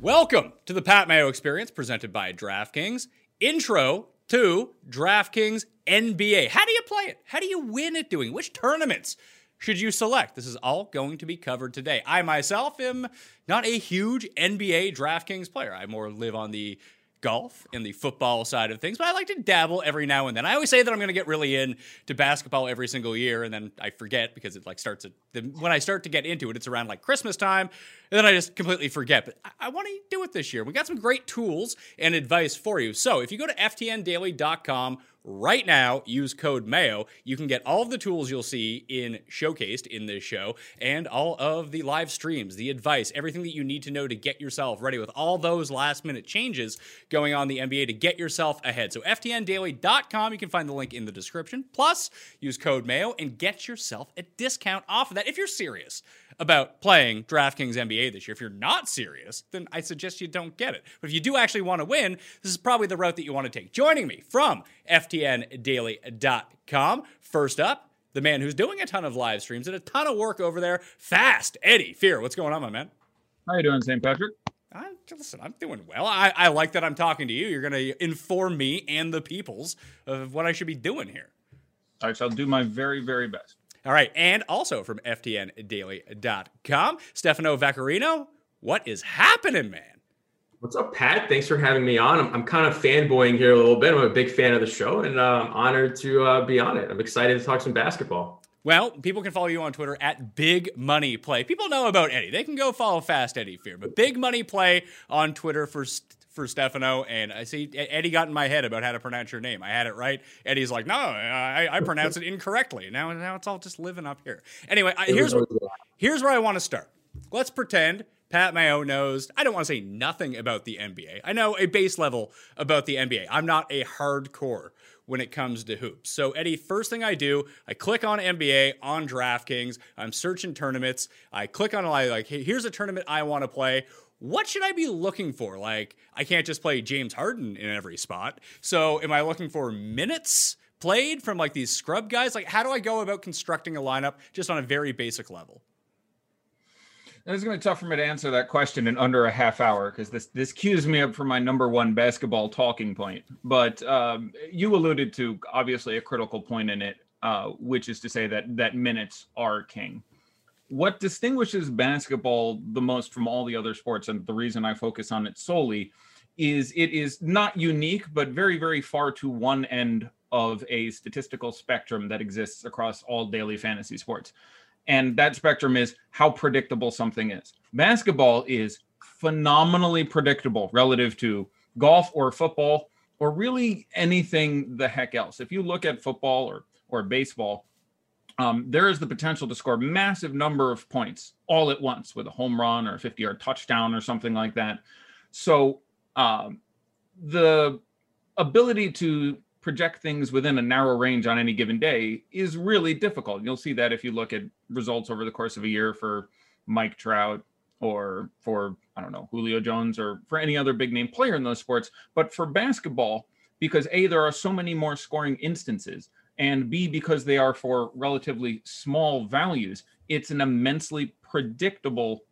Welcome to the Pat Mayo Experience presented by DraftKings. Intro to DraftKings NBA. How do you play it? How do you win at doing? Which tournaments should you select? This is all going to be covered today. I myself am not a huge NBA DraftKings player. I more live on the golf and the football side of things, but I like to dabble every now and then. I always say that I'm going to get really into basketball every single year, and then I forget because it like starts at the, when I start to get into it, it's around like Christmas time, and then I just completely forget. But I, I want to do it this year. We got some great tools and advice for you. So if you go to ftndaily.com right now, use code MAYO. You can get all of the tools you'll see in showcased in this show and all of the live streams, the advice, everything that you need to know to get yourself ready with all those last minute changes going on the NBA to get yourself ahead. So ftndaily.com, you can find the link in the description. Plus, use code MAYO and get yourself a discount off of that if you're serious about playing DraftKings NBA this year. If you're not serious, then I suggest you don't get it. But if you do actually want to win, this is probably the route that you want to take. Joining me from FTNDaily.com, first up, the man who's doing a ton of live streams and a ton of work over there, Fast Eddie Fear. What's going on, my man? How you doing, St. Patrick? I, listen, I'm doing well. I, I like that I'm talking to you. You're going to inform me and the peoples of what I should be doing here. I shall do my very, very best. All right. And also from FTNDaily.com, Stefano Vaccarino. What is happening, man? What's up, Pat? Thanks for having me on. I'm, I'm kind of fanboying here a little bit. I'm a big fan of the show and uh, I'm honored to uh, be on it. I'm excited to talk some basketball. Well, people can follow you on Twitter at Big Money Play. People know about Eddie. They can go follow Fast Eddie Fear, but Big Money Play on Twitter for for Stefano. And I see Eddie got in my head about how to pronounce your name. I had it right. Eddie's like, no, I, I pronounce it incorrectly. Now, now it's all just living up here. Anyway, I, here's here's where I want to start. Let's pretend Pat Mayo knows. I don't want to say nothing about the NBA. I know a base level about the NBA. I'm not a hardcore when it comes to hoops. So, Eddie, first thing I do, I click on NBA on DraftKings. I'm searching tournaments. I click on like, hey, here's a tournament I want to play what should I be looking for? Like, I can't just play James Harden in every spot. So, am I looking for minutes played from like these scrub guys? Like, how do I go about constructing a lineup just on a very basic level? It's going to be tough for me to answer that question in under a half hour because this this cues me up for my number one basketball talking point. But um, you alluded to obviously a critical point in it, uh, which is to say that that minutes are king what distinguishes basketball the most from all the other sports, and the reason I focus on it solely, is it is not unique, but very, very far to one end of a statistical spectrum that exists across all daily fantasy sports. And that spectrum is how predictable something is. Basketball is phenomenally predictable relative to golf or football or really anything the heck else. If you look at football or, or baseball, um, there is the potential to score massive number of points all at once with a home run or a 50 yard touchdown or something like that. So um, the ability to project things within a narrow range on any given day is really difficult. You'll see that if you look at results over the course of a year for Mike Trout or for, I don't know, Julio Jones or for any other big name player in those sports. But for basketball, because A, there are so many more scoring instances, and B, because they are for relatively small values, it's an immensely predictable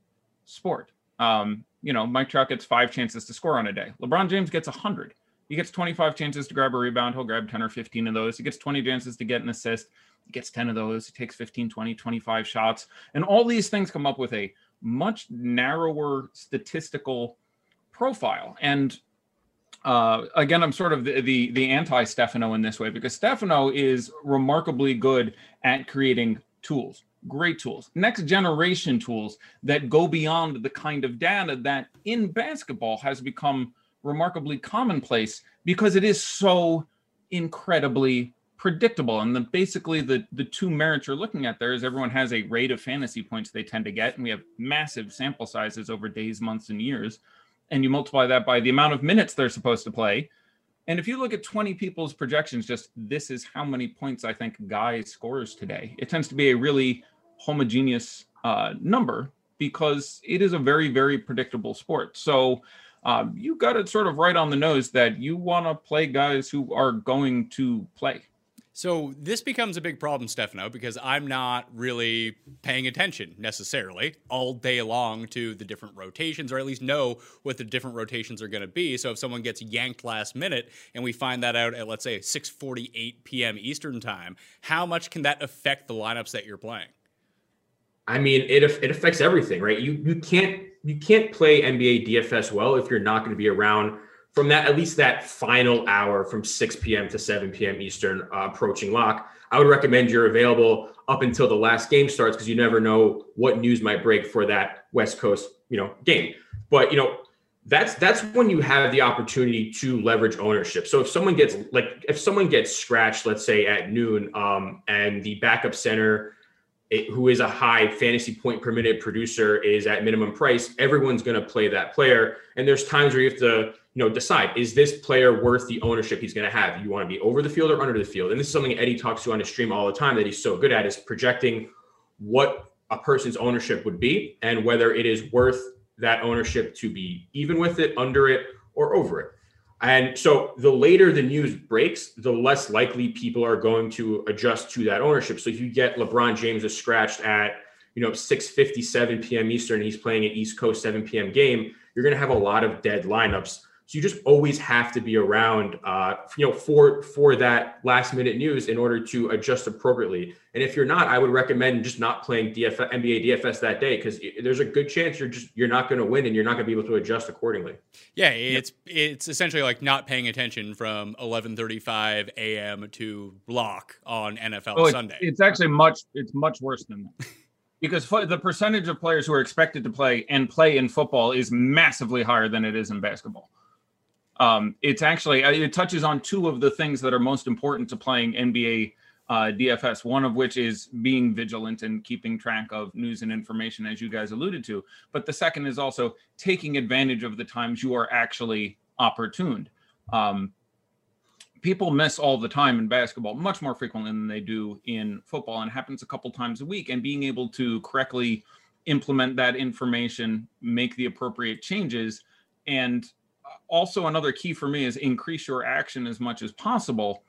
sport. Um, you know, Mike Trout gets five chances to score on a day. LeBron James gets 100. He gets 25 chances to grab a rebound. He'll grab 10 or 15 of those. He gets 20 chances to get an assist. He gets 10 of those. He takes 15, 20, 25 shots. And all these things come up with a much narrower statistical profile. And uh, again, I'm sort of the the, the anti Stefano in this way because Stefano is remarkably good at creating tools, great tools, next generation tools that go beyond the kind of data that in basketball has become remarkably commonplace because it is so incredibly predictable. And the basically the the two merits you're looking at there is everyone has a rate of fantasy points they tend to get, and we have massive sample sizes over days, months, and years. And you multiply that by the amount of minutes they're supposed to play. And if you look at 20 people's projections, just this is how many points I think Guy scores today. It tends to be a really homogeneous uh, number because it is a very, very predictable sport. So um, you got it sort of right on the nose that you want to play guys who are going to play. So this becomes a big problem, Stefano, because I'm not really paying attention necessarily all day long to the different rotations, or at least know what the different rotations are going to be. So if someone gets yanked last minute and we find that out at let's say 6:48 p.m. Eastern time, how much can that affect the lineups that you're playing? I mean, it it affects everything, right? You you can't you can't play NBA DFS well if you're not going to be around from that at least that final hour from 6 p.m. to 7 p.m. Eastern uh, approaching lock. I would recommend you're available up until the last game starts because you never know what news might break for that West Coast you know game. But you know that's that's when you have the opportunity to leverage ownership. So if someone gets like if someone gets scratched, let's say at noon, um, and the backup center who is a high fantasy point per minute producer is at minimum price, everyone's going to play that player. And there's times where you have to, you know, decide is this player worth the ownership he's going to have? You want to be over the field or under the field? And this is something Eddie talks to on his stream all the time that he's so good at is projecting what a person's ownership would be and whether it is worth that ownership to be even with it, under it, or over it. And so the later the news breaks, the less likely people are going to adjust to that ownership. So if you get LeBron James is scratched at, you know, 6:57 p.m. Eastern, he's playing an East Coast 7 p.m. game, you're going to have a lot of dead lineups. So you just always have to be around, uh, you know, for for that last minute news in order to adjust appropriately. And if you're not, I would recommend just not playing DFS, NBA DFS that day because there's a good chance you're just you're not going to win and you're not going to be able to adjust accordingly. Yeah, it's it's essentially like not paying attention from 11:35 a.m. to block on NFL oh, Sunday. It's actually much it's much worse than that. because the percentage of players who are expected to play and play in football is massively higher than it is in basketball. Um, it's actually uh, it touches on two of the things that are most important to playing NBA uh, DFS. One of which is being vigilant and keeping track of news and information, as you guys alluded to. But the second is also taking advantage of the times you are actually opportuned. Um, people miss all the time in basketball, much more frequently than they do in football, and happens a couple times a week. And being able to correctly implement that information, make the appropriate changes, and also another key for me is increase your action as much as possible.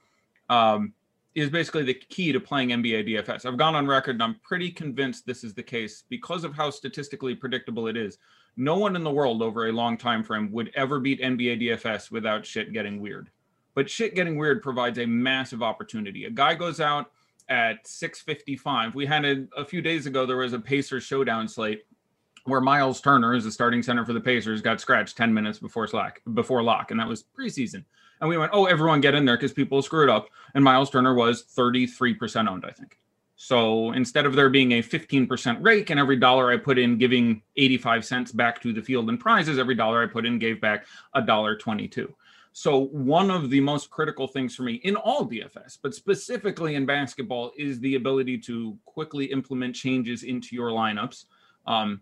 Um, is basically the key to playing NBA DFS. I've gone on record and I'm pretty convinced this is the case because of how statistically predictable it is. No one in the world over a long time frame would ever beat NBA DFS without shit getting weird. But shit getting weird provides a massive opportunity. A guy goes out at 6:55. We had a, a few days ago there was a Pacers showdown slate where Miles Turner is the starting center for the Pacers got scratched 10 minutes before slack before lock and that was preseason. And we went, "Oh, everyone get in there cuz people screwed up." And Miles Turner was 33% owned, I think. So instead of there being a 15% rake and every dollar I put in giving 85 cents back to the field and prizes, every dollar I put in gave back a dollar 22. So, one of the most critical things for me in all DFS, but specifically in basketball, is the ability to quickly implement changes into your lineups. Um,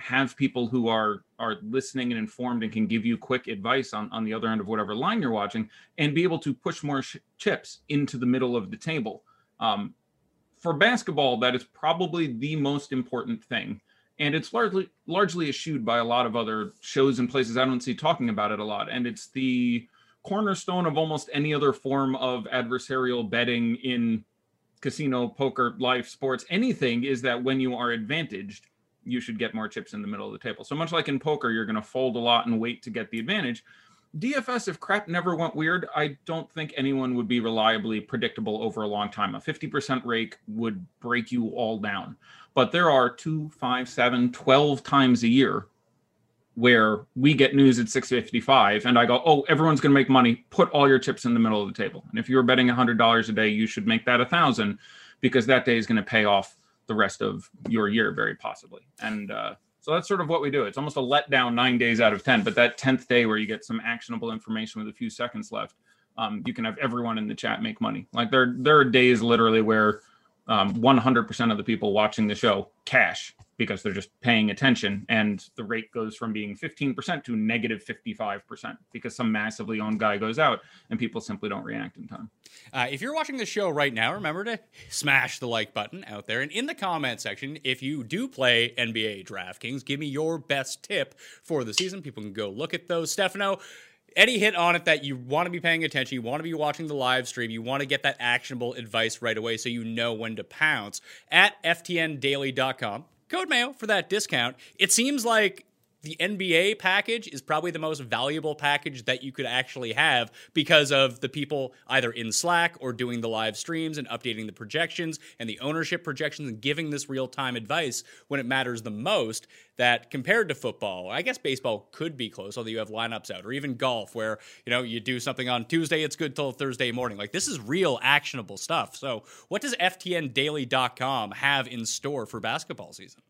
have people who are are listening and informed and can give you quick advice on, on the other end of whatever line you're watching and be able to push more sh- chips into the middle of the table. Um, for basketball that is probably the most important thing. And it's largely largely eschewed by a lot of other shows and places. I don't see talking about it a lot. And it's the cornerstone of almost any other form of adversarial betting in casino poker life sports anything is that when you are advantaged you should get more chips in the middle of the table. So much like in poker, you're going to fold a lot and wait to get the advantage. DFS, if crap never went weird, I don't think anyone would be reliably predictable over a long time. A 50% rake would break you all down. But there are two, five, seven, 12 times a year where we get news at 655 and I go, oh, everyone's going to make money. Put all your chips in the middle of the table. And if you're betting $100 a day, you should make that a thousand because that day is going to pay off the rest of your year, very possibly. And uh, so that's sort of what we do. It's almost a letdown nine days out of 10, but that 10th day where you get some actionable information with a few seconds left, um, you can have everyone in the chat make money. Like there, there are days literally where um, 100% of the people watching the show cash because they're just paying attention and the rate goes from being 15% to negative 55% because some massively owned guy goes out and people simply don't react in time. Uh, if you're watching the show right now remember to smash the like button out there and in the comment section if you do play nba draftkings give me your best tip for the season. People can go look at those. Stefano Eddie hit on it that you want to be paying attention, you want to be watching the live stream, you want to get that actionable advice right away so you know when to pounce at ftndaily.com code mayo for that discount. It seems like the NBA package is probably the most valuable package that you could actually have because of the people either in Slack or doing the live streams and updating the projections and the ownership projections and giving this real time advice when it matters the most. That compared to football, I guess baseball could be close, although you have lineups out, or even golf where you know you do something on Tuesday, it's good till Thursday morning. Like this is real actionable stuff. So, what does FTNDaily.com have in store for basketball season?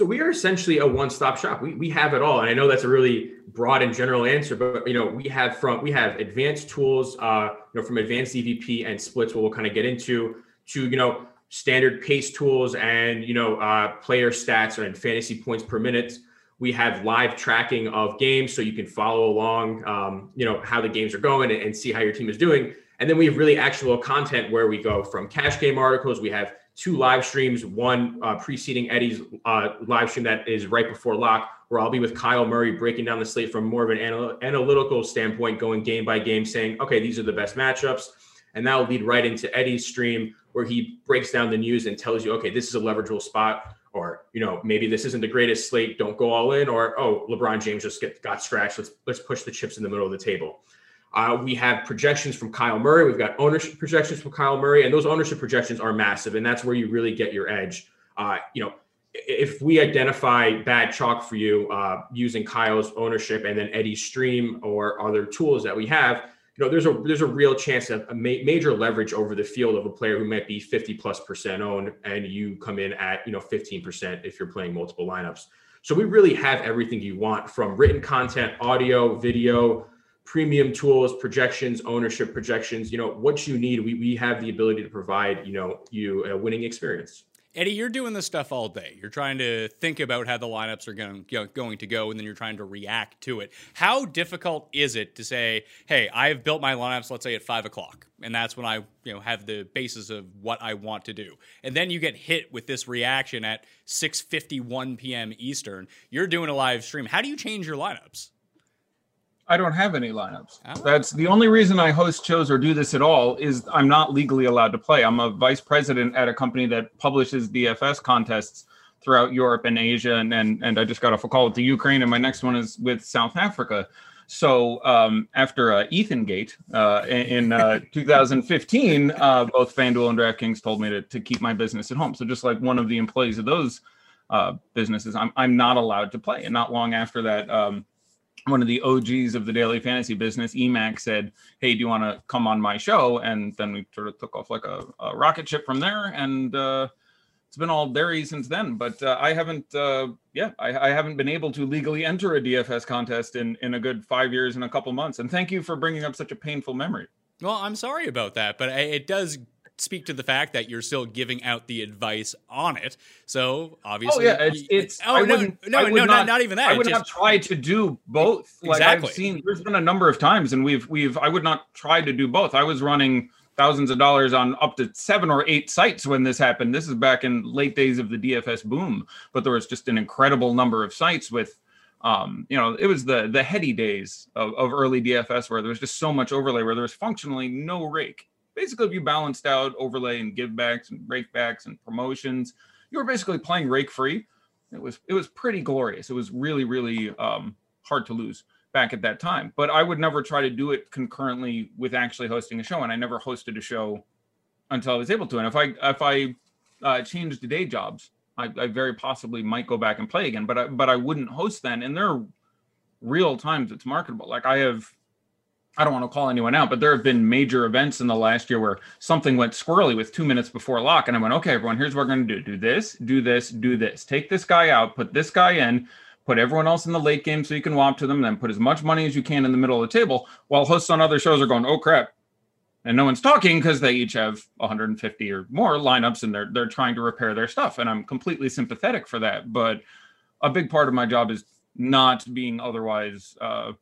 So we are essentially a one-stop shop. We, we have it all, and I know that's a really broad and general answer, but you know we have from we have advanced tools, uh, you know, from advanced DVP and splits, what we'll kind of get into, to you know standard pace tools and you know uh, player stats and fantasy points per minute. We have live tracking of games, so you can follow along, um, you know, how the games are going and, and see how your team is doing. And then we have really actionable content where we go from cash game articles. We have two live streams, one uh, preceding Eddie's uh, live stream that is right before lock, where I'll be with Kyle Murray breaking down the slate from more of an anal- analytical standpoint, going game by game, saying, okay, these are the best matchups. And that will lead right into Eddie's stream where he breaks down the news and tells you, okay, this is a leverageable spot. Or, you know, maybe this isn't the greatest slate, don't go all in. Or, oh, LeBron James just get, got scratched. Let's let's push the chips in the middle of the table. Uh, we have projections from Kyle Murray. We've got ownership projections from Kyle Murray, and those ownership projections are massive, and that's where you really get your edge. Uh, you know, if we identify bad chalk for you uh, using Kyle's ownership and then Eddie's stream or other tools that we have, you know, there's a there's a real chance of a ma- major leverage over the field of a player who might be 50 plus percent owned, and you come in at you know 15 percent if you're playing multiple lineups. So we really have everything you want from written content, audio, video, premium tools, projections, ownership projections, you know, what you need, we, we have the ability to provide, you know, you a winning experience. Eddie, you're doing this stuff all day. You're trying to think about how the lineups are going, you know, going to go, and then you're trying to react to it. How difficult is it to say, "Hey, I've built my lineups, let's say at five o'clock, and that's when I, you know, have the basis of what I want to do," and then you get hit with this reaction at 6:51 p.m. Eastern. You're doing a live stream. How do you change your lineups? I don't have any lineups. Oh. That's the only reason I host shows or do this at all is I'm not legally allowed to play. I'm a vice president at a company that publishes DFS contests throughout Europe and Asia, and and, and I just got off a call with the Ukraine, and my next one is with South Africa. So um, after uh, Ethan Gate uh, in uh, 2015, uh, both FanDuel and DraftKings told me to, to keep my business at home. So just like one of the employees of those uh, businesses, I'm I'm not allowed to play. And not long after that. Um, one of the OGs of the daily fantasy business, Emac, said, "Hey, do you want to come on my show?" And then we sort of took off like a, a rocket ship from there. And uh, it's been all dairy since then. But uh, I haven't, uh, yeah, I, I, haven't been able to legally enter a DFS contest in in a good five years and a couple months. And thank you for bringing up such a painful memory. Well, I'm sorry about that, but it does speak to the fact that you're still giving out the advice on it. So obviously, oh yeah, it's, it's oh no, no, no, no, not, not, even that. I would just, not try to do both. Like exactly. I've seen, there's been a number of times, and we've we've I would not try to do both. I was running thousands of dollars on up to seven or eight sites when this happened. This is back in late days of the DFS boom, but there was just an incredible number of sites with um, you know, it was the the heady days of, of early DFS where there was just so much overlay where there was functionally no rake basically if you balanced out overlay and give backs and rake backs and promotions, you were basically playing rake free. It was it was pretty glorious. It was really really um, hard to lose back at that time. But I would never try to do it concurrently with actually hosting a show, and I never hosted a show until I was able to. And if I if I uh, changed the day jobs, I, I, very possibly might go back and play again. But I, but I wouldn't host then. And there are real times it's marketable. Like I have I don't want to call anyone out, but there have been major events in the last year where something went squirrely with two minutes before lock. And I went, okay, everyone, here's what we're going to do do this, do this, do this. Take this guy out, put this guy in, put everyone else in the late game so you can womp to them, then put as much money as you can in the middle of the table while hosts on other shows are going, oh crap. And no one's talking because they each have 150 or more lineups and they're they're trying to repair their stuff. And I'm completely sympathetic for that. But a big part of my job is not being otherwise uh,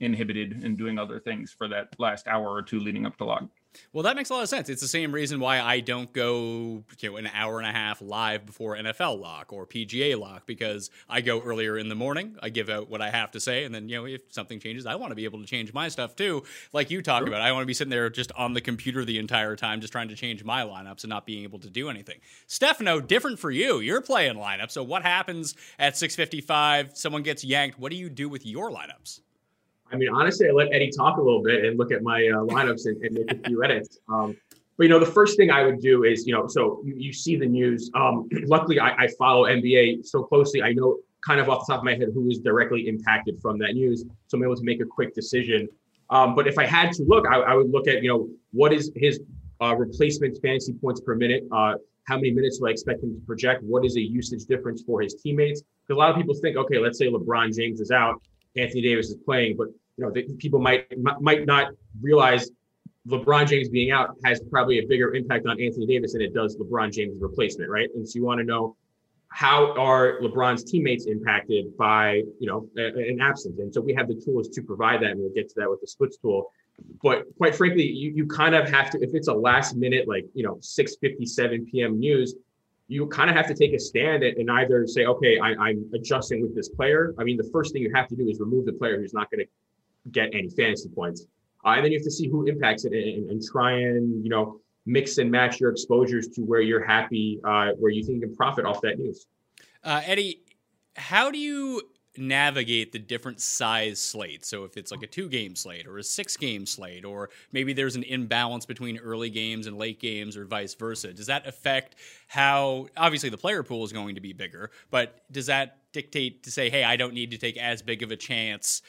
inhibited in doing other things for that last hour or two leading up to lock. Well, that makes a lot of sense. It's the same reason why I don't go you know, an hour and a half live before NFL lock or PGA lock because I go earlier in the morning. I give out what I have to say, and then you know if something changes, I want to be able to change my stuff too. Like you talk sure. about, I want to be sitting there just on the computer the entire time, just trying to change my lineups and not being able to do anything. Stefano, different for you. You're playing lineups. So what happens at 6:55? Someone gets yanked. What do you do with your lineups? I mean, honestly, I let Eddie talk a little bit and look at my uh, lineups and, and, make a few edits. Um, but you know, the first thing I would do is, you know, so you, you see the news. Um, luckily, I, I, follow NBA so closely. I know kind of off the top of my head who is directly impacted from that news, so I'm able to make a quick decision. Um, but if I had to look, I, I, would look at, you know, what is his uh, replacement fantasy points per minute? Uh, how many minutes do I expect him to project? What is a usage difference for his teammates? Because a lot of people think, okay, let's say LeBron James is out Anthony Davis is playing, but you know, people might might not realize LeBron James being out has probably a bigger impact on Anthony Davis than it does LeBron James' replacement, right? And so you want to know how are LeBron's teammates impacted by you know an absence, and so we have the tools to provide that, and we'll get to that with the splits tool. But quite frankly, you, you kind of have to if it's a last minute like you know 6:57 p.m. news, you kind of have to take a stand and either say, okay, I, am adjusting with this player. I mean, the first thing you have to do is remove the player who's not going to get any fantasy points. Uh, and then you have to see who impacts it and, and, try and, you know, mix and match your exposures to where you're happy, uh, where you think you can profit off that news. Uh, Eddie, how do you navigate the different size slates. So if it's like a two game slate or a six game slate, or maybe there's an imbalance between early games and late games, or vice versa, does that affect how? Obviously, the player pool is going to be bigger, but does that dictate to say, hey, I don't need to take as big of a chance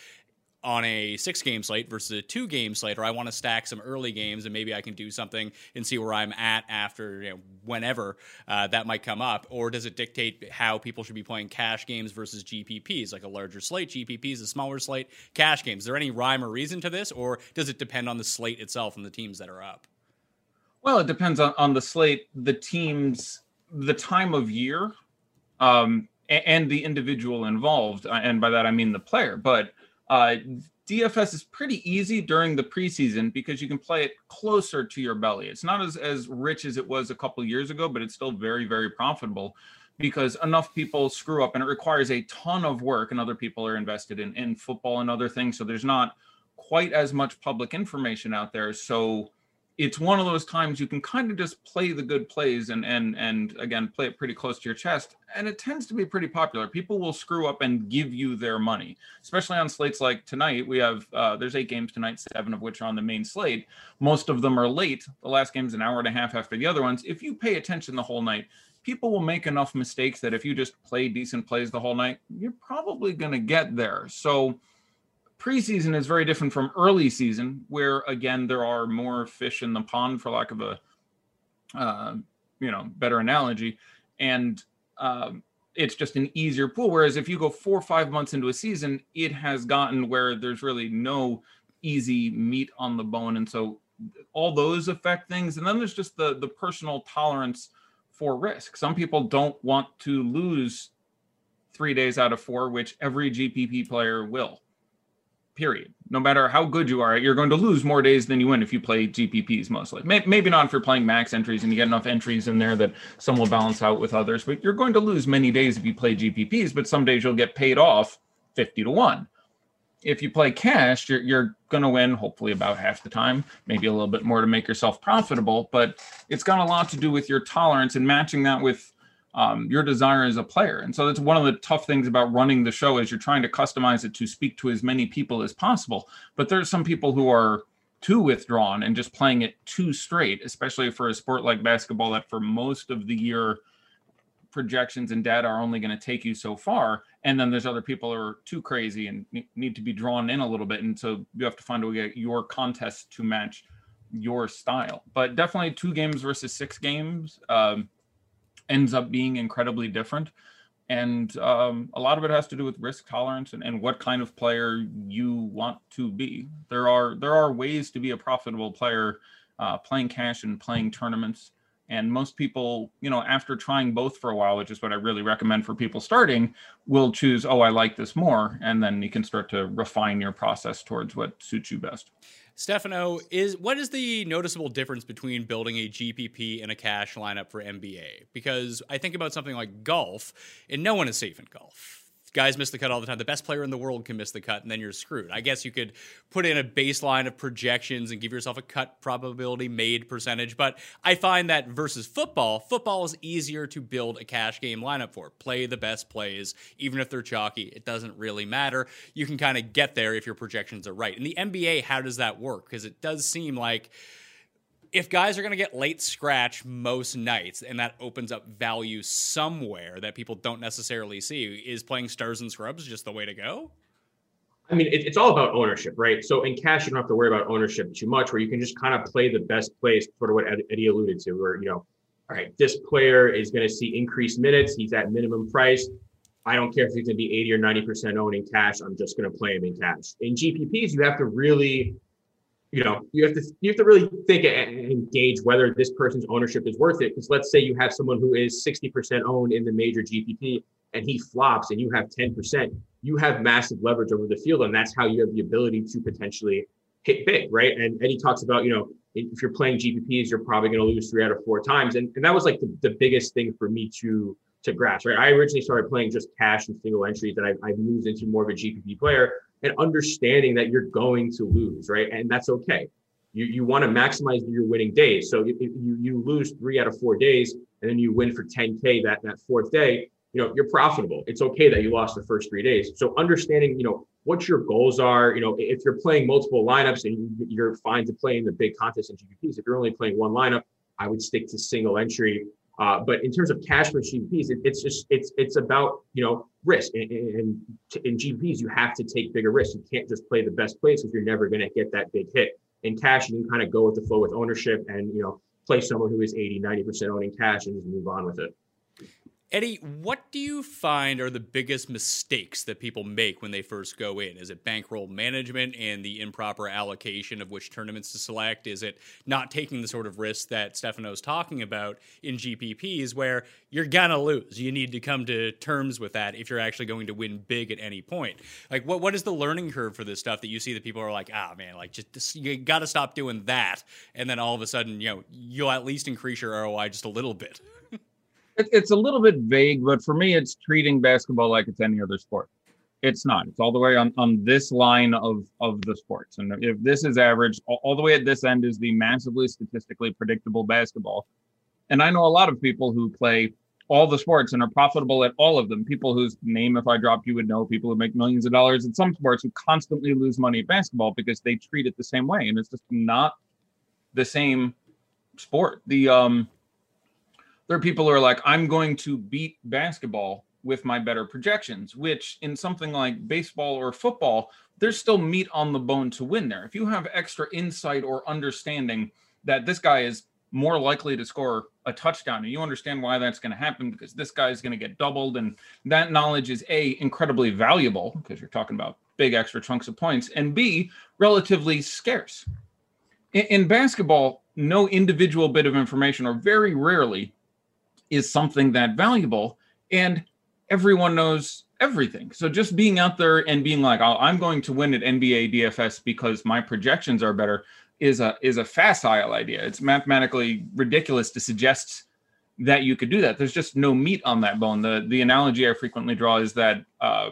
on a six game slate versus a two game slate, or I want to stack some early games and maybe I can do something and see where I'm at after you know, whenever uh, that might come up? Or does it dictate how people should be playing cash games versus GPPs, like a larger slate, GPPs, a smaller slate, cash games? Is there any rhyme or reason to this, or does it depend on the slate itself and the teams that are up? Well, it depends on, on the slate, the teams, the time of year, um, and, and the individual involved. Uh, and by that, I mean the player. But uh, DFS is pretty easy during the preseason because you can play it closer to your belly. It's not as, as rich as it was a couple years ago, but it's still very, very profitable because enough people screw up and it requires a ton of work and other people are invested in, in football and other things. So there's not quite as much public information out there. So it's one of those times you can kind of just play the good plays and and and again play it pretty close to your chest and it tends to be pretty popular. People will screw up and give you their money especially on slates like tonight. We have uh, there's eight games tonight seven of which are on the main slate. Most of them are late. The last game's an hour and a half after the other ones. If you pay attention the whole night people will make enough mistakes that if you just play decent plays the whole night you're probably going to get there. So preseason is very different from early season, where again there are more fish in the pond, for lack of a uh, you know better analogy. and um, it's just an easier pool. Whereas if you go four or five months into a season, it has gotten where there's really no easy meat on the bone, and so all those affect things. And then there's just the the personal tolerance for risk. Some people don't want to lose three days out of four, which every GPP player will. Period. No matter how good you are, you're going to lose more days than you win if you play GPPs mostly. Maybe not if you're playing max entries and you get enough entries in there that some will balance out with others, but you're going to lose many days if you play GPPs, but some days you'll get paid off 50 to 1 if you play cash, you're, you're going to win hopefully about half the time, maybe a little bit more to make yourself profitable. But it's got a lot to do with your tolerance and matching that with um, your desire as a player. And so that's one of the tough things about running the show is you're trying to customize it to speak to as many people as possible. But there's some people who are too withdrawn and just playing it too straight, especially for a sport like basketball that for most of the year projections and data are only going to take you so far and then there's other people who are too crazy and need to be drawn in a little bit and so you have to find a way to get your contest to match your style but definitely two games versus six games um, ends up being incredibly different and um, a lot of it has to do with risk tolerance and, and what kind of player you want to be there are there are ways to be a profitable player uh, playing cash and playing tournaments and most people, you know, after trying both for a while, which is what I really recommend for people starting, will choose, oh, I like this more. And then you can start to refine your process towards what suits you best. Stefano, is what is the noticeable difference between building a GPP and a cash lineup for NBA? Because I think about something like golf, and no one is safe in golf guys miss the cut all the time. The best player in the world can miss the cut, and then you're screwed. I guess you could put in a baseline of projections and give yourself a cut probability made percentage. But I find that versus football, football is easier to build a cash game lineup for. Play the best plays, even if they're chalky. It doesn't really matter. You can kind of get there if your projections are right. In the NBA, how does that work? Because it does seem like if guys are going to get late scratch most nights and that opens up value somewhere that people don't necessarily see is playing stars and scrubs just the way to go i mean it, it's all about ownership right so in cash you don't have to worry about ownership too much where you can just kind of play the best place sort of what eddie alluded to where you know all right this player is going to see increased minutes he's at minimum price I don't care if he's going to be 80 or 90% owning cash. I'm just going to play him in cash. In GPPs, you have to really you know you have to you have to really think and engage whether this person's ownership is worth it. Because let's say you have someone who is 60% owned in the major gpp and he flops and you have 10% you have massive leverage over the field and that's how you have the ability to potentially hit big right? And eddie talks about you know if you're playing gpps you're probably going to lose three out of four times. And, and that was like the, the biggest thing for me to to grasp right? I originally started playing just cash and single entries and I, I moved into more of a gpp player and understanding that you're going to lose, right? And that's okay. You, you want to maximize your winning days. So if you, you lose three out of four days and then you win for 10K that, that fourth day, you know, you're profitable. It's okay that you lost the first three days. So understanding, you know, what your goals are, you know, if you're playing multiple lineups and you're fine to play in the big contests and GPPs, if you're only playing one lineup, I would stick to single entry uh, but in terms of cash for GPPs, it, it's just it's it's about you know risk. And, and in GPPs, you have to take bigger risks. You can't just play the best plays if you're never going to get that big hit. In cash, you can kind of go with the flow with ownership and you know play someone who is 80, 90% owning cash and just move on with it. Eddie, what do you find are the biggest mistakes that people make when they first go in? Is it bankroll management and the improper allocation of which tournaments to select? Is it not taking the sort of risk that Stefano's talking about in GPPs where you're gonna lose? You need to come to terms with that if you're actually going to win big at any point. Like, what what is the learning curve for this stuff that you see that people are like, ah, man, like just you got to stop doing that, and then all of a sudden, you know, you'll at least increase your ROI just a little bit. It, it's a little bit vague, but for me, it's treating basketball like it's any other sport. It's not. It's all the way on, on this line of of the sports. And if this is average, all, all the way at this end is the massively statistically predictable basketball. And I know a lot of people who play all the sports and are profitable at all of them. People whose name, if I dropped, you would know. People who make millions of dollars in some sports who constantly lose money at basketball because they treat it the same way, and it's just not the same sport. The um, there are people who are like, I'm going to beat basketball with my better projections, which in something like baseball or football, there's still meat on the bone to win there. If you have extra insight or understanding that this guy is more likely to score a touchdown and you understand why that's going to happen because this guy is going to get doubled and that knowledge is a incredibly valuable because you're talking about big extra chunks of points and b relatively scarce in, in basketball no individual bit of information or very rarely is something that valuable and everyone knows everything so just being out there and being like oh, i'm going to win at nba dfs because my projections are better is a is a facile idea. It's mathematically ridiculous to suggest that you could do that. There's just no meat on that bone. The the analogy I frequently draw is that uh,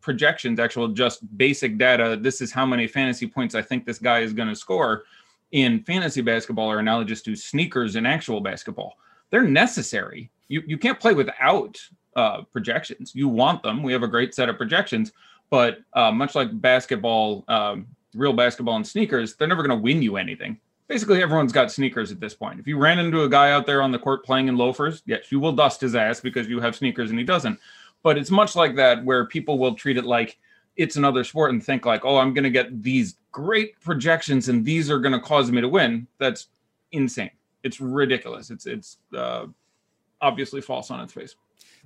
projections, actual just basic data. This is how many fantasy points I think this guy is going to score. In fantasy basketball, are analogous to sneakers in actual basketball. They're necessary. You you can't play without uh, projections. You want them. We have a great set of projections, but uh, much like basketball, um, real basketball and sneakers, they're never going to win you anything. Basically, everyone's got sneakers at this point. If you ran into a guy out there on the court playing in loafers, yes, you will dust his ass because you have sneakers and he doesn't. But it's much like that where people will treat it like it's another sport and think like, oh, I'm going to get these great projections and these are going to cause me to win. That's insane. It's ridiculous. It's it's uh, obviously false on its face.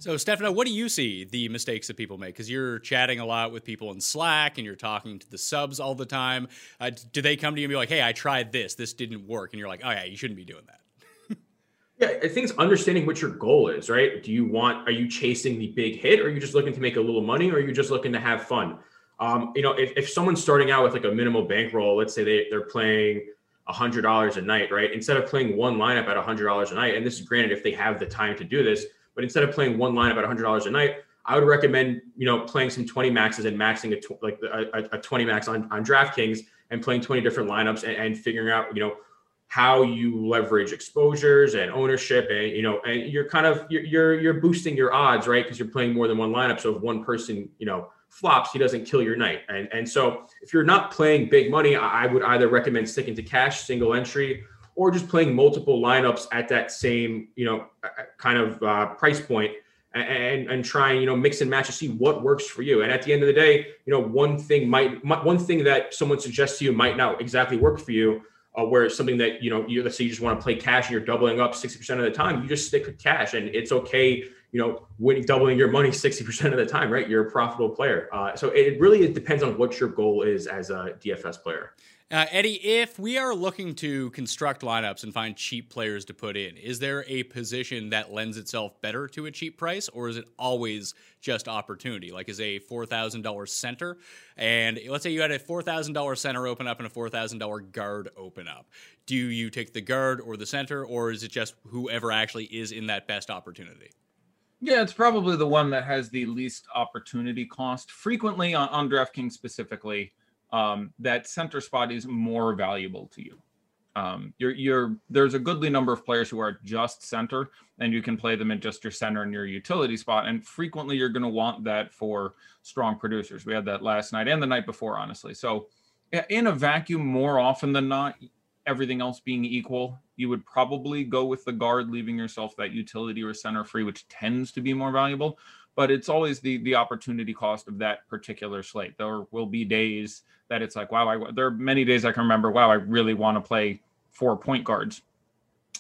So, Stefano, what do you see the mistakes that people make? Because you're chatting a lot with people in Slack and you're talking to the subs all the time. Uh, do they come to you and be like, hey, I tried this, this didn't work? And you're like, oh, yeah, you shouldn't be doing that. yeah, I think it's understanding what your goal is, right? Do you want, are you chasing the big hit? Or are you just looking to make a little money? Or are you just looking to have fun? Um, you know, if, if someone's starting out with like a minimal bankroll, let's say they, they're playing $100 a night, right? Instead of playing one lineup at $100 a night, and this is granted if they have the time to do this, but instead of playing one line about $100 a night, I would recommend, you know, playing some 20 maxes and maxing a tw- like a, a, 20 max on, on DraftKings and playing 20 different lineups and, and figuring out, you know, how you leverage exposures and ownership and you know and you're kind of you're you're, you're boosting your odds right because you're playing more than one lineup so if one person you know flops he doesn't kill your night and and so if you're not playing big money i would either recommend sticking to cash single entry or just playing multiple lineups at that same, you know, kind of uh, price point and and trying, you know, mix and match to see what works for you. And at the end of the day, you know, one thing might one thing that someone suggests to you might not exactly work for you. Uh, where it's something that you know, you let's say you just want to play cash and you're doubling up 60% of the time, you just stick with cash, and it's okay. You know, winning doubling your money 60% of the time, right? You're a profitable player. Uh, so it really it depends on what your goal is as a DFS player. Uh, Eddie, if we are looking to construct lineups and find cheap players to put in, is there a position that lends itself better to a cheap price, or is it always just opportunity? Like, is a four thousand dollars center, and let's say you had a four thousand dollars center open up and a four thousand dollar guard open up, do you take the guard or the center, or is it just whoever actually is in that best opportunity? Yeah, it's probably the one that has the least opportunity cost. Frequently on, on DraftKings specifically um, that center spot is more valuable to you. Um, you're, you're, there's a goodly number of players who are just center, and you can play them in just your center and your utility spot. And frequently, you're going to want that for strong producers. We had that last night and the night before, honestly. So, in a vacuum, more often than not, everything else being equal, you would probably go with the guard, leaving yourself that utility or center free, which tends to be more valuable. But it's always the the opportunity cost of that particular slate. There will be days that it's like, wow, I, there are many days I can remember, wow, I really want to play four point guards.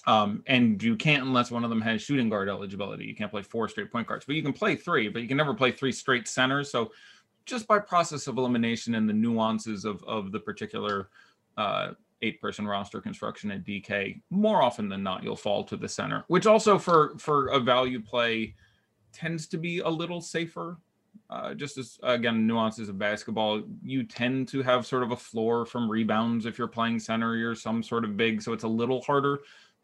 Um, and you can't unless one of them has shooting guard eligibility. You can't play four straight point guards, but you can play three, but you can never play three straight centers. So just by process of elimination and the nuances of, of the particular uh, eight person roster construction at DK, more often than not, you'll fall to the center, which also for, for a value play tends to be a little safer uh, just as again nuances of basketball. You tend to have sort of a floor from rebounds if you're playing center. You're some sort of big so it's a little harder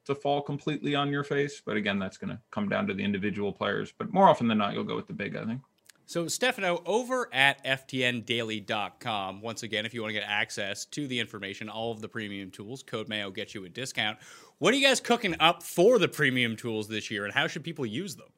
to fall completely on your face. But again that's going to come down to the individual players. But more often than not you'll go with the big i think. So, Stefano, over at ftndaily.com, once again, if you want to get access to the information, all of the premium tools, Code Mayo gets you a discount. What are you guys cooking up for the premium tools this year, and how should people use them?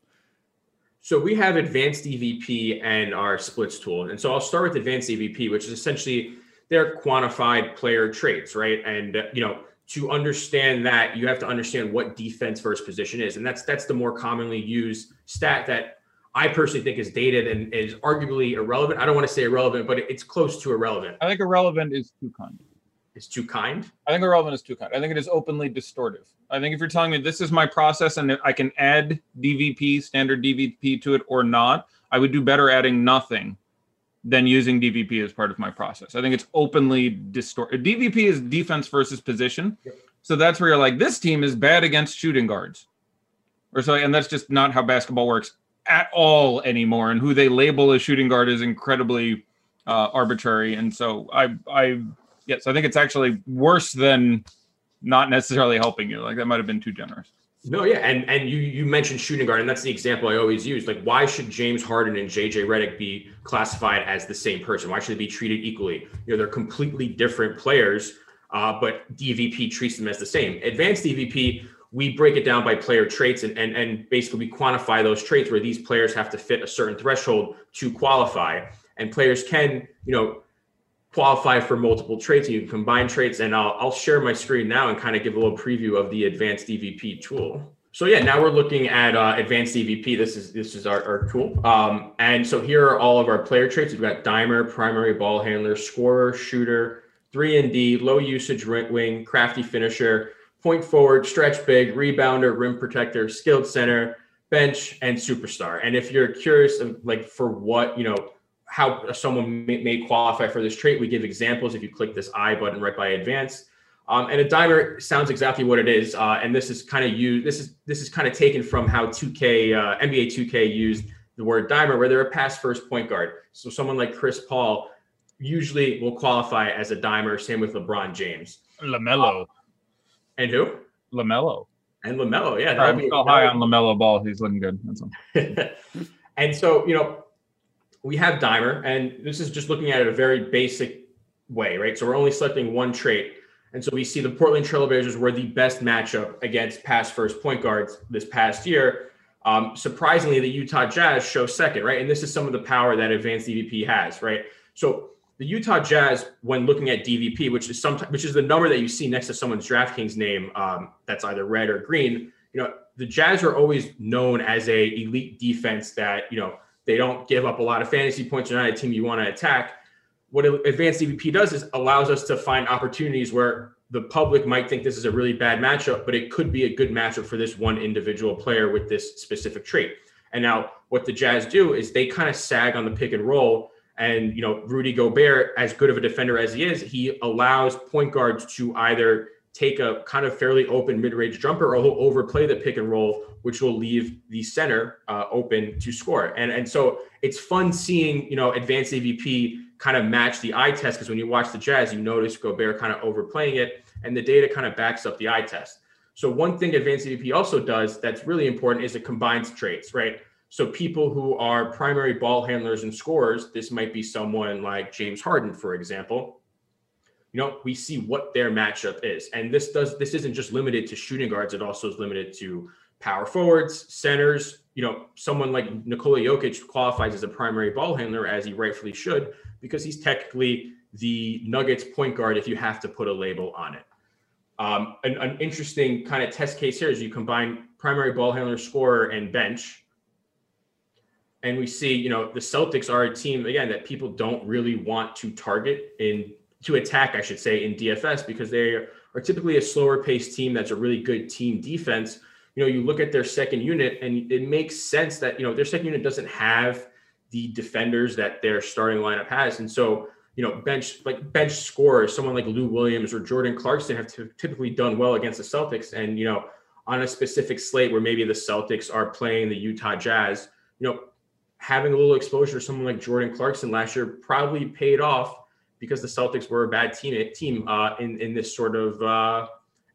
So we have advanced DVP and our splits tool. And so I'll start with advanced DVP, which is essentially their quantified player traits, right? And, uh, you know, to understand that, you have to understand what defense versus position is. And that's that's the more commonly used stat that I personally think is dated and is arguably irrelevant. I don't want to say irrelevant, but it's close to irrelevant. I think irrelevant is too kind. Is too kind? I think irrelevant is too kind. I think it is openly distortive. I think if you're telling me this is my process and I can add DVP, standard DVP to it or not, I would do better adding nothing than using DVP as part of my process. I think it's openly distorted. DVP is defense versus position. Yep. So that's where you're like, this team is bad against shooting guards. Or so, and that's just not how basketball works at all anymore. And who they label as shooting guard is incredibly uh, arbitrary. And so I, I, yes, I think it's actually worse than not necessarily helping you. Like that might have been too generous. No, yeah, and and you you mentioned shooting guard, and that's the example I always use. Like, why should James Harden and JJ Redick be classified as the same person? Why should they be treated equally? You know, they're completely different players, uh, but DVP treats them as the same. Advanced DVP, we break it down by player traits, and and and basically we quantify those traits where these players have to fit a certain threshold to qualify, and players can, you know, qualify for multiple traits. You can combine traits, and I'll, I'll share my screen now and kind of give a little preview of the advanced DVP tool. So yeah, now we're looking at uh, advanced DVP. This is this is our, our tool. Um, and so here are all of our player traits. We've got dimer, primary ball handler, scorer, shooter, three and D, low usage wing, crafty finisher, point forward, stretch big, rebounder, rim protector, skilled center, bench, and superstar. And if you're curious like for what you know how someone may, may, qualify for this trait. We give examples if you click this I button right by advanced. Um, and a dimer sounds exactly what it is. Uh, and this is kind of used, this is this is kind of taken from how 2K, uh, NBA 2K used the word dimer, where they're a pass first point guard. So someone like Chris Paul usually will qualify as a dimer. Same with LeBron James. LaMelo. Uh, and who? LaMelo. And LaMelo, yeah. I'm still high on LaMelo ball. He's looking good. And so, you know, we have dimer, and this is just looking at it a very basic way, right? So we're only selecting one trait. And so we see the Portland Trailblazers were the best matchup against pass first point guards this past year. Um, surprisingly, the Utah Jazz show second, right? And this is some of the power that advanced DVP has, right? So the Utah Jazz, when looking at DVP, which is sometimes which is the number that you see next to someone's DraftKings name, um, that's either red or green. You know, the Jazz are always known as a elite defense that you know they don't give up a lot of fantasy points. They're not a team you want to attack. What advanced DVP does is allows us to find opportunities where the public might think this is a really bad matchup, but it could be a good matchup for this one individual player with this specific trait. And now what the Jazz do is they kind of sag on the pick and roll. And you know, Rudy Gobert, as good of a defender as he is, he allows point guards to either take a kind of fairly open mid-range jumper or he'll overplay the pick and roll which will leave the center uh, open to score. And and so it's fun seeing you know advanced DVP kind of match the eye test because when you watch the jazz you notice gobert kind of overplaying it and the data kind of backs up the eye test. So one thing advanced DVP also does that's really important is it combines traits right? So people who are primary ball handlers and scorers this might be someone like james harden for example you know, we see what their matchup is. And this does this isn't just limited to shooting guards, it also is limited to power forwards, centers. You know, someone like Nikola Jokic qualifies as a primary ball handler, as he rightfully should, because he's technically the Nuggets point guard if you have to put a label on it. Um, an, an interesting kind of test case here is you combine primary ball handler, scorer, and bench. And we see, you know, the Celtics are a team, again, that people don't really want to target in to attack, I should say, in DFS because they are typically a slower paced team that's a really good team defense. You know, you look at their second unit and it makes sense that, you know, their second unit doesn't have the defenders that their starting lineup has. And so, you know, bench like bench scorers, someone like Lou Williams or Jordan Clarkson have t- typically done well against the Celtics. And, you know, on a specific slate where maybe the Celtics are playing the Utah Jazz, you know, having a little exposure to someone like Jordan Clarkson last year probably paid off because the Celtics were a bad team team uh, in in this sort of uh,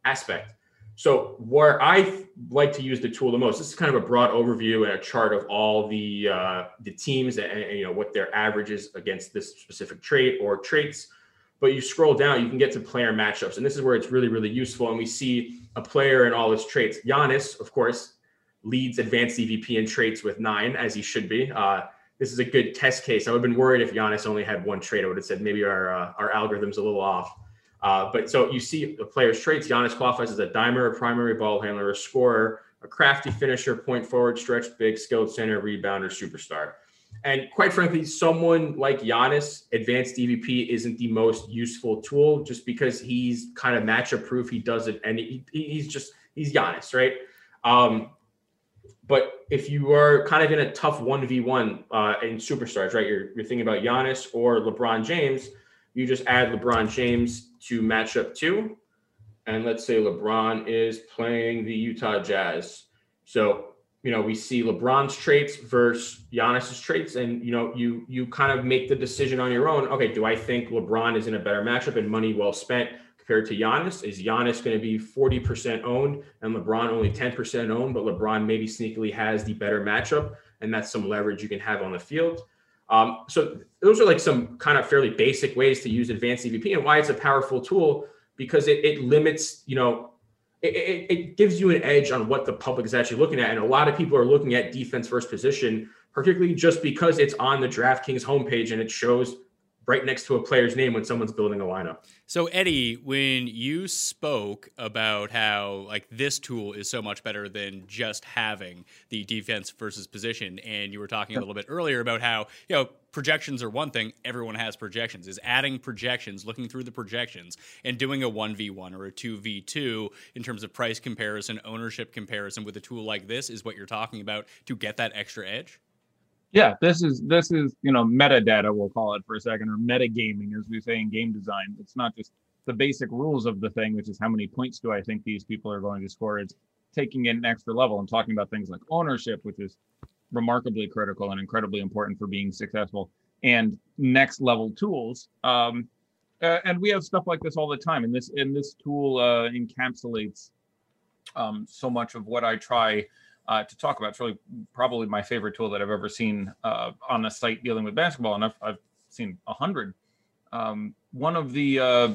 aspect. So where I like to use the tool the most, this is kind of a broad overview and a chart of all the uh, the teams and, and you know what their averages against this specific trait or traits. But you scroll down, you can get to player matchups, and this is where it's really really useful. And we see a player and all his traits. Giannis, of course, leads advanced DVP in traits with nine, as he should be. Uh, this is a good test case. I would have been worried if Giannis only had one trade. I would have said maybe our uh, our algorithm's a little off. Uh, but so you see the player's traits. Giannis qualifies as a dimer, a primary ball handler, a scorer, a crafty finisher, point forward, stretch big, skilled center, rebounder, superstar. And quite frankly, someone like Giannis, advanced DVP isn't the most useful tool just because he's kind of matchup proof. He does it and he, he's just, he's Giannis, right? Um, but if you are kind of in a tough 1v1 uh, in superstars, right? You're, you're thinking about Giannis or LeBron James, you just add LeBron James to matchup two. And let's say LeBron is playing the Utah Jazz. So you know, we see LeBron's traits versus Giannis's traits, and you know, you you kind of make the decision on your own. Okay, do I think LeBron is in a better matchup and money well spent compared to Giannis? Is Giannis going to be 40% owned and LeBron only 10% owned, but LeBron maybe sneakily has the better matchup, and that's some leverage you can have on the field. Um, so those are like some kind of fairly basic ways to use advanced DVP and why it's a powerful tool because it, it limits, you know, it, it, it, gives you an edge on what the public is actually looking at. And a lot of people are looking at defense versus position, particularly just because it's on the DraftKings homepage and it shows right next to a player's name when someone's building a lineup. So Eddie, when you spoke about how like this tool is so much better than just having the defense versus position, and you were talking a little bit earlier about how you know projections are one thing, everyone has projections. Is adding projections, looking through the projections, and doing a one v one or a two v two in terms of price comparison, ownership comparison with a tool like this is what you're talking about to get that extra edge. Yeah, this is this is you know metadata we'll call it for a second, or metagaming as we say in game design. It's not just the basic rules of the thing, which is how many points do I think these people are going to score. It's taking it an extra level and talking about things like ownership, which is remarkably critical and incredibly important for being successful, and next level tools. Um, uh, and we have stuff like this all the time, and this and this tool uh, encapsulates um, so much of what I try uh, to talk about. It's really probably my favorite tool that I've ever seen uh, on a site dealing with basketball, and I've, I've seen a hundred. Um, one of the uh,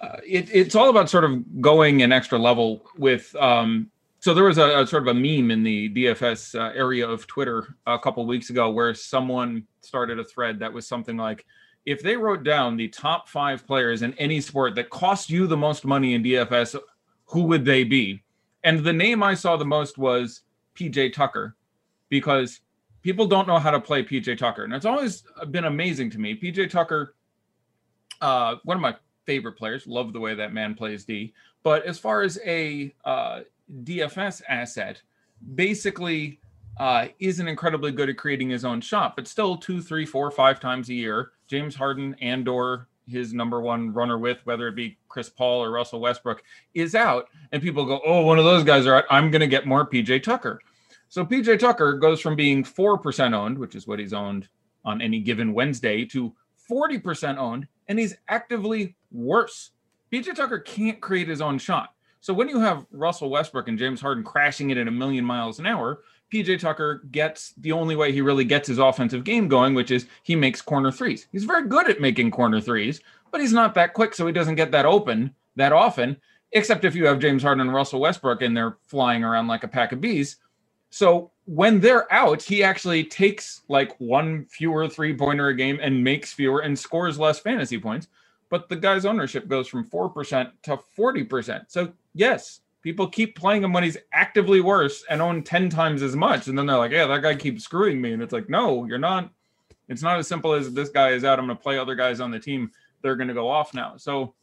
uh, it, it's all about sort of going an extra level with. Um, so there was a, a, sort of a meme in the DFS uh, area of Twitter a couple weeks ago where someone started a thread that was something like, if they wrote down the top five players in any sport that cost you the most money in DFS, who would they be? And the name I saw the most was PJ Tucker because people don't know how to play PJ Tucker. And it's always been amazing to me. PJ Tucker, uh, one of my favorite players, love the way that man plays D. But as far as a uh, DFS asset, basically uh, isn't incredibly good at creating his own shot, but still two, three, four, five times a year. James Harden and or his number one runner with, whether it be Chris Paul or Russell Westbrook, is out, and people go, "Oh, one of those guys are out. I'm going to get more PJ Tucker." So PJ Tucker goes from being four percent owned, which is what he's owned on any given Wednesday, to forty percent owned, and he's actively worse. PJ Tucker can't create his own shot. So when you have Russell Westbrook and James Harden crashing it at a million miles an hour, PJ Tucker gets the only way he really gets his offensive game going, which is he makes corner threes. He's very good at making corner threes, but he's not that quick, so he doesn't get that open that often, except if you have James Harden and Russell Westbrook and they're flying around like a pack of bees. So when they're out, he actually takes like one fewer three pointer a game and makes fewer and scores less fantasy points. But the guy's ownership goes from 4% to 40%. So, yes, People keep playing him when he's actively worse and own 10 times as much. And then they're like, yeah, that guy keeps screwing me. And it's like, no, you're not. It's not as simple as this guy is out. I'm going to play other guys on the team. They're going to go off now. So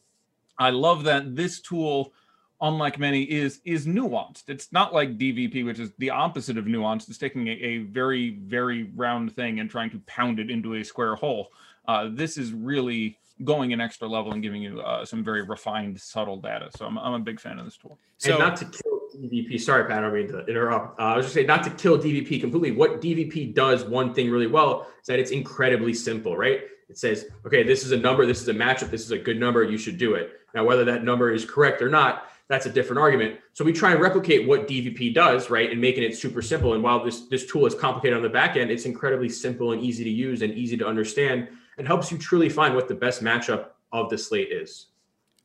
I love that this tool, unlike many, is is nuanced. It's not like DVP, which is the opposite of nuanced. It's taking a, a very, very round thing and trying to pound it into a square hole. Uh, this is really going an extra level and giving you uh, some very refined, subtle data. So I'm, I'm a big fan of this tool. So and not to kill DVP. Sorry, Pat, I don't mean to interrupt. Uh, I was just saying not to kill DVP completely. What DVP does one thing really well is that it's incredibly simple, right? It says, okay, this is a number, this is a matchup, this is a good number, you should do it. Now, whether that number is correct or not, that's a different argument. So we try and replicate what DVP does, right, and making it super simple. And while this this tool is complicated on the back end, it's incredibly simple and easy to use and easy to understand and helps you truly find what the best matchup of the slate is.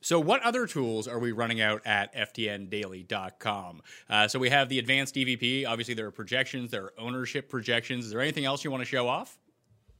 So, what other tools are we running out at FTNDaily.com? Uh, so, we have the advanced DVP. Obviously, there are projections, there are ownership projections. Is there anything else you want to show off?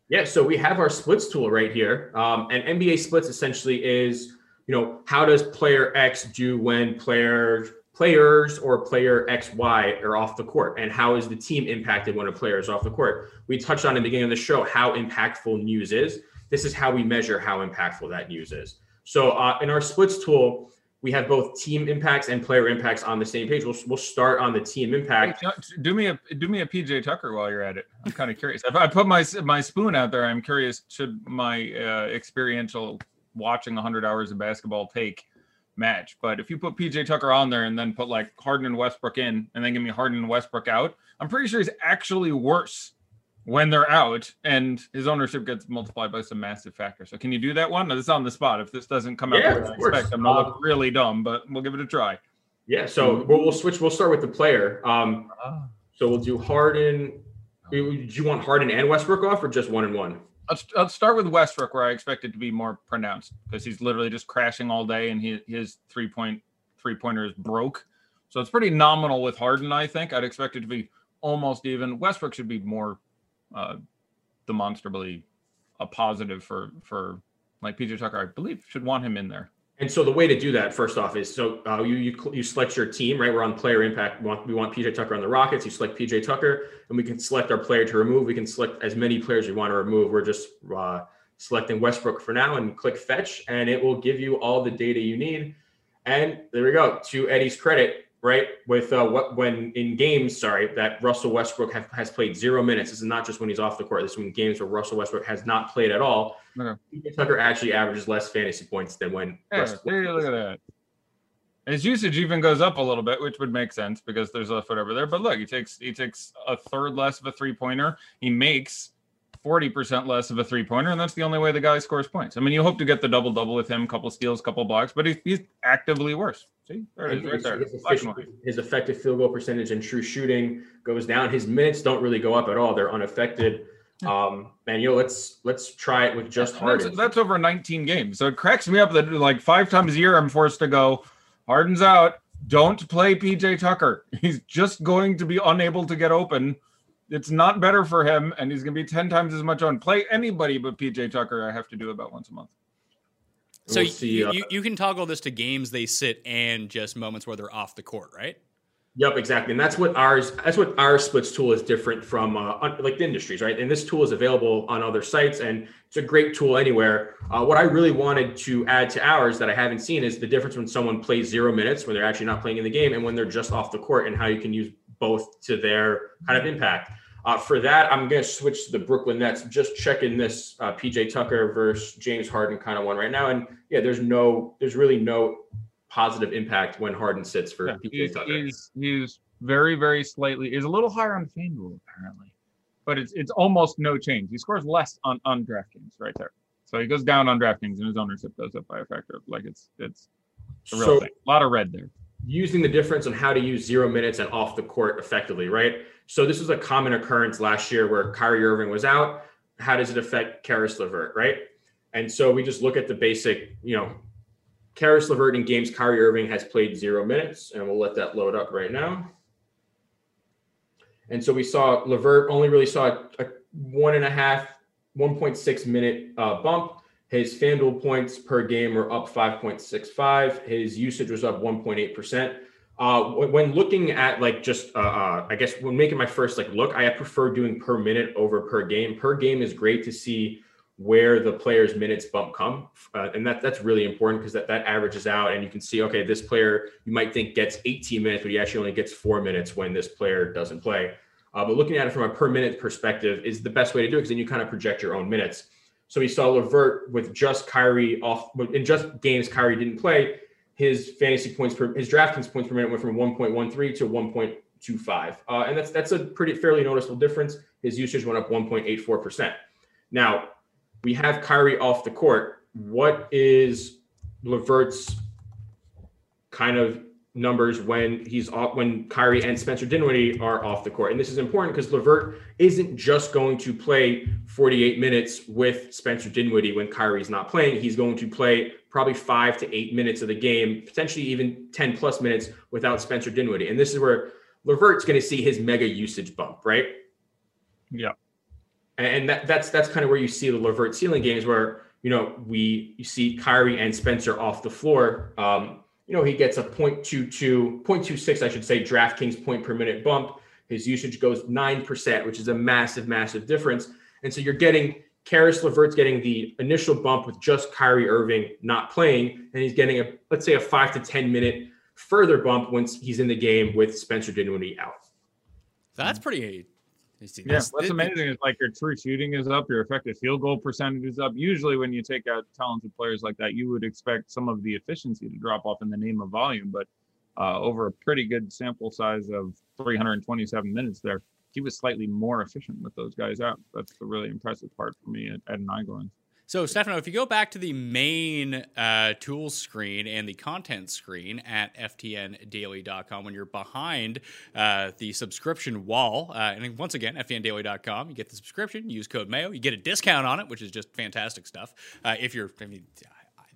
Yeah, so we have our splits tool right here. Um, and NBA splits essentially is, you know, how does player X do when player players or player XY are off the court and how is the team impacted when a player is off the court. We touched on in the beginning of the show how impactful news is. This is how we measure how impactful that news is. So uh, in our splits tool, we have both team impacts and player impacts on the same page. We'll, we'll start on the team impact. Hey, do me a do me a PJ Tucker while you're at it. I'm kind of curious. If I put my my spoon out there, I'm curious. Should my uh, experiential watching 100 hours of basketball take match? But if you put PJ Tucker on there and then put like Harden and Westbrook in, and then give me Harden and Westbrook out, I'm pretty sure he's actually worse when they're out and his ownership gets multiplied by some massive factor. So can you do that one? It's on the spot. If this doesn't come out Yeah, of I course. expect, I'm gonna Um, look really dumb, but we'll give it a try. Yeah, so we'll, we'll switch. We'll start with the player. Um, so we'll do Harden. Do you want Harden and Westbrook off, or just one and one? Let's let's start with Westbrook, where I expect it to be more pronounced because he's literally just crashing all day, and he, his three point three pointer is broke. So it's pretty nominal with Harden. I think I'd expect it to be almost even. Westbrook should be more uh, demonstrably a positive for for like PJ Tucker. I believe should want him in there. And so the way to do that, first off, is so uh, you, you you select your team, right? We're on player impact. We want, we want PJ Tucker on the Rockets. You select PJ Tucker, and we can select our player to remove. We can select as many players we want to remove. We're just uh, selecting Westbrook for now, and click fetch, and it will give you all the data you need. And there we go. To Eddie's credit, right? With uh, what when in games, sorry, that Russell Westbrook have, has played zero minutes. This is not just when he's off the court. This is when games where Russell Westbrook has not played at all. Okay. Tucker actually averages less fantasy points than when Yeah, Russell there look at that. His usage even goes up a little bit, which would make sense because there's a foot over there. But look, he takes he takes a third less of a three pointer. He makes forty percent less of a three pointer, and that's the only way the guy scores points. I mean, you hope to get the double double with him, couple steals, couple blocks, but he's, he's actively worse. See, there it is, right his, there. his Black efficient- his effective field goal percentage and true shooting goes down. His minutes don't really go up at all; they're unaffected. Um, man, you know, let's let's try it with just That's, Harden. that's over 19 games. So it cracks me up that like five times a year I'm forced to go, Harden's out. Don't play PJ Tucker. He's just going to be unable to get open. It's not better for him, and he's going to be 10 times as much on. Play anybody but PJ Tucker. I have to do about once a month. So We'll see, you, uh, you, you can toggle this to games they sit and just moments where they're off the court, right? Yep, exactly, and that's what ours. That's what our splits tool is different from uh, like the industries, right? And this tool is available on other sites, and it's a great tool anywhere. Uh, what I really wanted to add to ours that I haven't seen is the difference when someone plays zero minutes when they're actually not playing in the game, and when they're just off the court, and how you can use both to their kind of impact. Uh, for that, I'm going to switch to the Brooklyn Nets. Just checking this uh, PJ Tucker versus James Harden kind of one right now, and yeah, there's no, there's really no positive impact when Harden sits for Yeah, PJ he's, Tucker. he's, he's very, very slightly, is a little higher on FanDuel apparently, but it's it's almost no change. He scores less on, on DraftKings right there. So he goes down on DraftKings and his ownership goes up by a factor of like it's it's a real So- thing. A lot of red there. using the difference on how to use zero minutes and off the court effectively, right? So this was a common occurrence last year where Kyrie Irving was out. How does it affect Caris LeVert, right? And so we just look at the basic, you know, Caris LeVert in games Kyrie Irving has played zero minutes, and we'll let that load up right now. And so we saw Levert only really saw a, a one and a half, 1.6 minute uh, bump. His FanDuel points per game were up 5.65. His usage was up 1.8%. Uh, when looking at like just, uh, uh, I guess when making my first like look, I prefer doing per minute over per game. Per game is great to see where the player's minutes bump come, uh, and that that's really important because that that averages out, and you can see okay, this player you might think gets 18 minutes, but he actually only gets four minutes when this player doesn't play. Uh, but looking at it from a per minute perspective is the best way to do it because then you kind of project your own minutes. So we saw Levert with just Kyrie off in just games Kyrie didn't play. His fantasy points per his DraftKings points per minute went from 1.13 to 1.25, uh, and that's that's a pretty fairly noticeable difference. His usage went up 1.84 percent. Now we have Kyrie off the court. What is Levert's kind of numbers when he's off when Kyrie and Spencer Dinwiddie are off the court. And this is important because Levert isn't just going to play 48 minutes with Spencer Dinwiddie when Kyrie's not playing. He's going to play probably five to eight minutes of the game, potentially even 10 plus minutes without Spencer Dinwiddie. And this is where Levert's going to see his mega usage bump, right? Yeah. And that, that's that's kind of where you see the Levert ceiling games where you know we you see Kyrie and Spencer off the floor. Um, you know, he gets a 0.22, 0.26, I should say, DraftKings point per minute bump. His usage goes 9%, which is a massive, massive difference. And so you're getting Caris LeVert's getting the initial bump with just Kyrie Irving not playing, and he's getting a let's say a five to ten minute further bump once he's in the game with Spencer Dinwiddie out. That's pretty. Yeah, what's amazing is like your true shooting is up, your effective field goal percentage is up. Usually, when you take out talented players like that, you would expect some of the efficiency to drop off in the name of volume. But uh, over a pretty good sample size of 327 minutes there, he was slightly more efficient with those guys out. That's the really impressive part for me at, at an eye glance. So, Stefano, if you go back to the main uh, tools screen and the content screen at ftndaily.com, when you're behind uh, the subscription wall, uh, and once again, ftndaily.com, you get the subscription, use code Mayo, you get a discount on it, which is just fantastic stuff. Uh, if you're, I mean,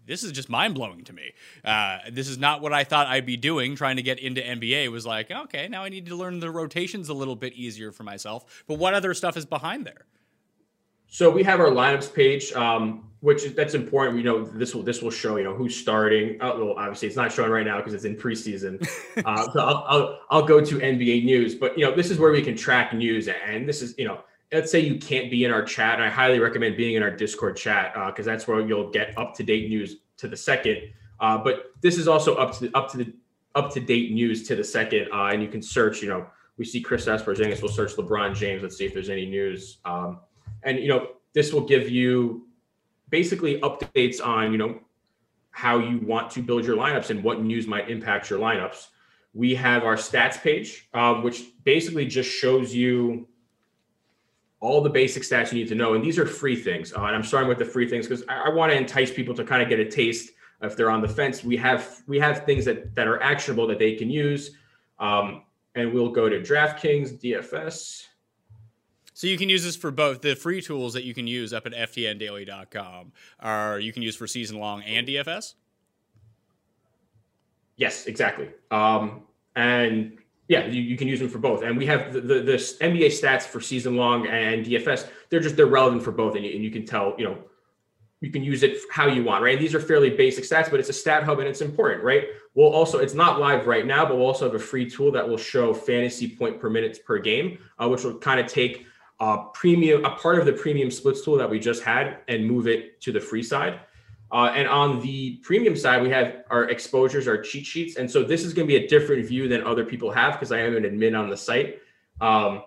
this is just mind blowing to me. Uh, this is not what I thought I'd be doing. Trying to get into NBA was like, okay, now I need to learn the rotations a little bit easier for myself. But what other stuff is behind there? So we have our lineups page, um, which that's important. You know, this will this will show you know who's starting. Oh, well, obviously it's not showing right now because it's in preseason. uh, so I'll, I'll I'll go to NBA news, but you know this is where we can track news, and this is you know let's say you can't be in our chat, I highly recommend being in our Discord chat because uh, that's where you'll get up to date news to the second. Uh, but this is also up to the, up to the up to date news to the second, uh, and you can search. You know, we see Chris Porzingis. We'll search LeBron James. Let's see if there's any news. Um, and you know, this will give you basically updates on you know how you want to build your lineups and what news might impact your lineups. We have our stats page, um, which basically just shows you all the basic stats you need to know. And these are free things. Uh, and I'm starting with the free things because I, I want to entice people to kind of get a taste if they're on the fence. We have we have things that that are actionable that they can use. Um, and we'll go to DraftKings DFS. So you can use this for both the free tools that you can use up at ftndaily.com are you can use for season long and DFS. Yes, exactly. Um, and yeah, you, you can use them for both. And we have the, the, the NBA stats for season long and DFS. They're just they're relevant for both, and you, and you can tell you know you can use it how you want, right? And these are fairly basic stats, but it's a stat hub and it's important, right? We'll also it's not live right now, but we'll also have a free tool that will show fantasy point per minutes per game, uh, which will kind of take a premium a part of the premium splits tool that we just had and move it to the free side. Uh, and on the premium side, we have our exposures, our cheat sheets. And so this is going to be a different view than other people have because I am an admin on the site. Um,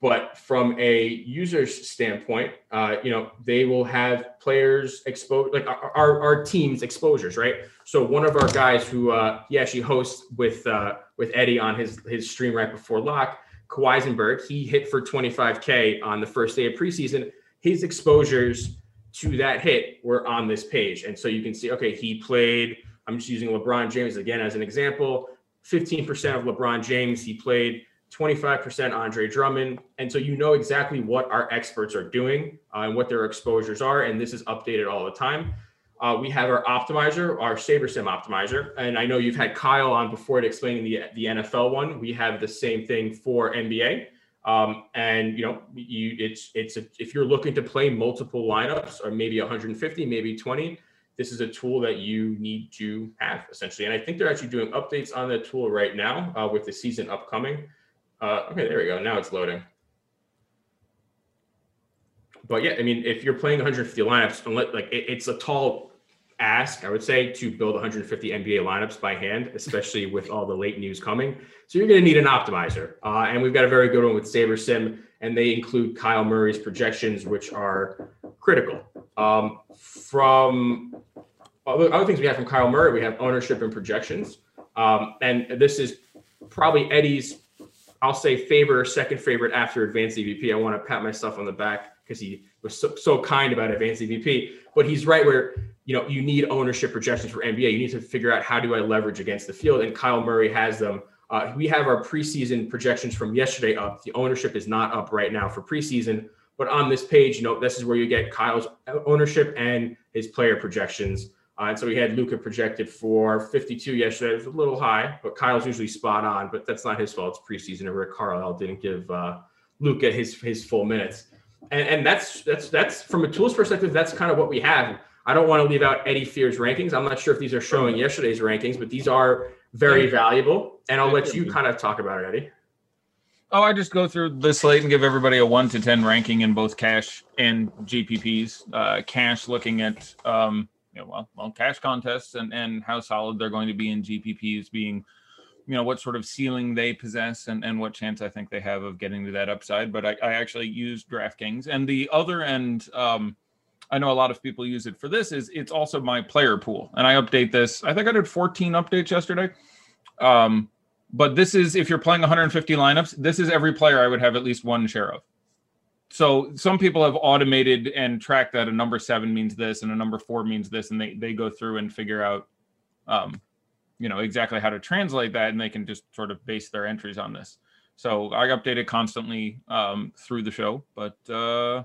but from a user's standpoint, uh, you know, they will have players exposed, like our, our, our, team's exposures, right? So one of our guys who uh, he actually hosts with uh, with Eddie on his his stream right before lock, Kawhisenberg, he hit for 25k on the first day of preseason. His exposures to that hit were on this page. And so you can see, okay, he played, I'm just using LeBron James again as an example 15% of LeBron James, he played 25% Andre Drummond. And so you know exactly what our experts are doing uh, and what their exposures are. And this is updated all the time. Uh, we have our optimizer, our SaberSim optimizer. And I know you've had Kyle on before to explaining the, the NFL one. We have the same thing for NBA. Um, and you know, you it's it's a, if you're looking to play multiple lineups or maybe 150, maybe 20, this is a tool that you need to have essentially. And I think they're actually doing updates on the tool right now uh, with the season upcoming. Uh, okay, there we go. Now it's loading. But yeah, I mean, if you're playing 150 lineups, like it's a tall ask, I would say, to build 150 NBA lineups by hand, especially with all the late news coming. So you're going to need an optimizer. Uh, and we've got a very good one with SaberSim, and they include Kyle Murray's projections, which are critical. Um, from other, things we have from Kyle Murray, we have ownership and projections. Um, and this is probably Eddie's, I'll say, favorite or second favorite after Advanced DVP. I want to pat myself on the back because he was so, so kind about Advanced DVP. But he's right where you know, you need ownership projections for NBA. You need to figure out how do I leverage against the field, and Kyle Murray has them. Uh, we have our preseason projections from yesterday up. The ownership is not up right now for preseason, but on this page, you know, this is where you get Kyle's ownership and his player projections. Uh, and so we had Luka projected for 52 yesterday. It was a little high, but Kyle's usually spot on. But that's not his fault. It's preseason, and Rick Carlisle didn't give uh, Luka his his full minutes. And, and that's that's that's from a tools perspective. That's kind of what we have. I don't want to leave out Eddie Fear's rankings. I'm not sure if these are showing yesterday's rankings, but these are very valuable. And I'll let you kind of talk about it, Eddie. Oh, I just go through the slate and give everybody a one to ten ranking in both cash and GPPs. Uh, cash looking at um, you know, well, well, cash contests and and how solid they're going to be in GPPs, being you know what sort of ceiling they possess and, and what chance I think they have of getting to that upside. But I, I actually use DraftKings and the other end. Um, I know a lot of people use it for this. Is it's also my player pool, and I update this. I think I did 14 updates yesterday. Um, but this is if you're playing 150 lineups, this is every player I would have at least one share of. So some people have automated and tracked that a number seven means this and a number four means this, and they they go through and figure out, um, you know, exactly how to translate that, and they can just sort of base their entries on this. So I update it constantly um, through the show, but uh,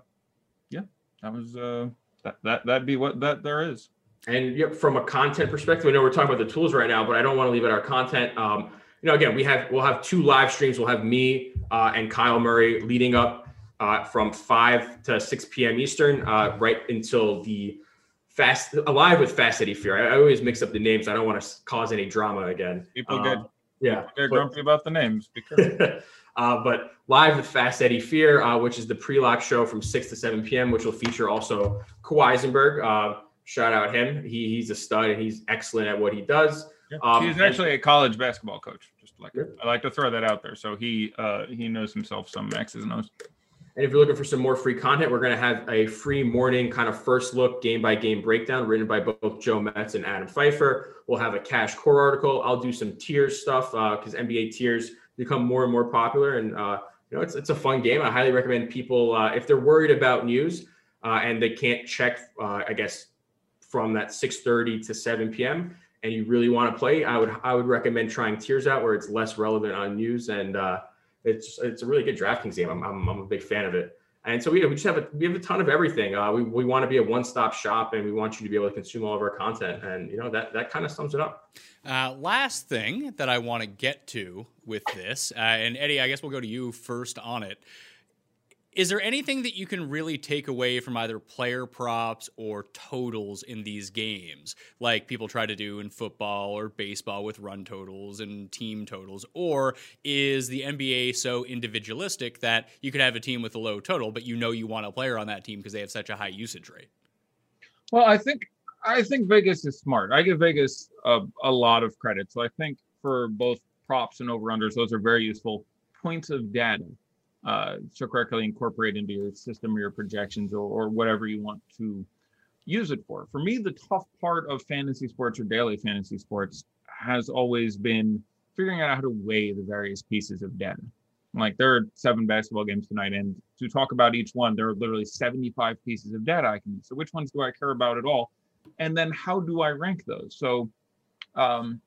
that was uh, that that that'd be what that there is. And yep, from a content perspective, I know we're talking about the tools right now, but I don't want to leave it our content. Um, you know, again, we have we'll have two live streams. We'll have me uh, and Kyle Murray leading up uh, from five to six p.m. Eastern, uh, right until the fast alive with Fast City Fear. I, I, always mix up the names. I don't want to cause any drama again. People get um, yeah, they're grumpy about the names. uh, but live with Fast Eddie Fear, uh, which is the pre-lock show from six to seven p.m., which will feature also Kawhi Uh, shout out him. He, he's a stud and he's excellent at what he does. Yeah. Um, he's actually and, a college basketball coach. Just like yeah. I like to throw that out there. So he uh, he knows himself some X's and O's. And if you're looking for some more free content, we're going to have a free morning kind of first look game by game breakdown written by both Joe Metz and Adam Pfeiffer. We'll have a cash core article. I'll do some tiers stuff because uh, NBA tiers become more and more popular, and uh, you know it's it's a fun game. I highly recommend people uh, if they're worried about news uh, and they can't check, uh, I guess, from that 6:30 to 7 p.m. and you really want to play, I would I would recommend trying Tiers out where it's less relevant on news and uh, it's it's a really good DraftKings game. I'm, I'm, I'm a big fan of it. And so we, we just have a we have a ton of everything. Uh, we we want to be a one stop shop, and we want you to be able to consume all of our content. And you know that that kind of sums it up. Uh, last thing that I want to get to with this, uh, and Eddie, I guess we'll go to you first on it. Is there anything that you can really take away from either player props or totals in these games, like people try to do in football or baseball with run totals and team totals? Or is the NBA so individualistic that you could have a team with a low total, but you know you want a player on that team because they have such a high usage rate? Well, I think I think Vegas is smart. I give Vegas a, a lot of credit. So I think for both props and over unders, those are very useful points of data uh, to correctly incorporate into your system or your projections or, or whatever you want to use it for. For me, the tough part of fantasy sports or daily fantasy sports has always been figuring out how to weigh the various pieces of data. Like there are seven basketball games tonight, and to talk about each one, there are literally 75 pieces of data I can use. So which ones do I care about at all? And then how do I rank those? So um,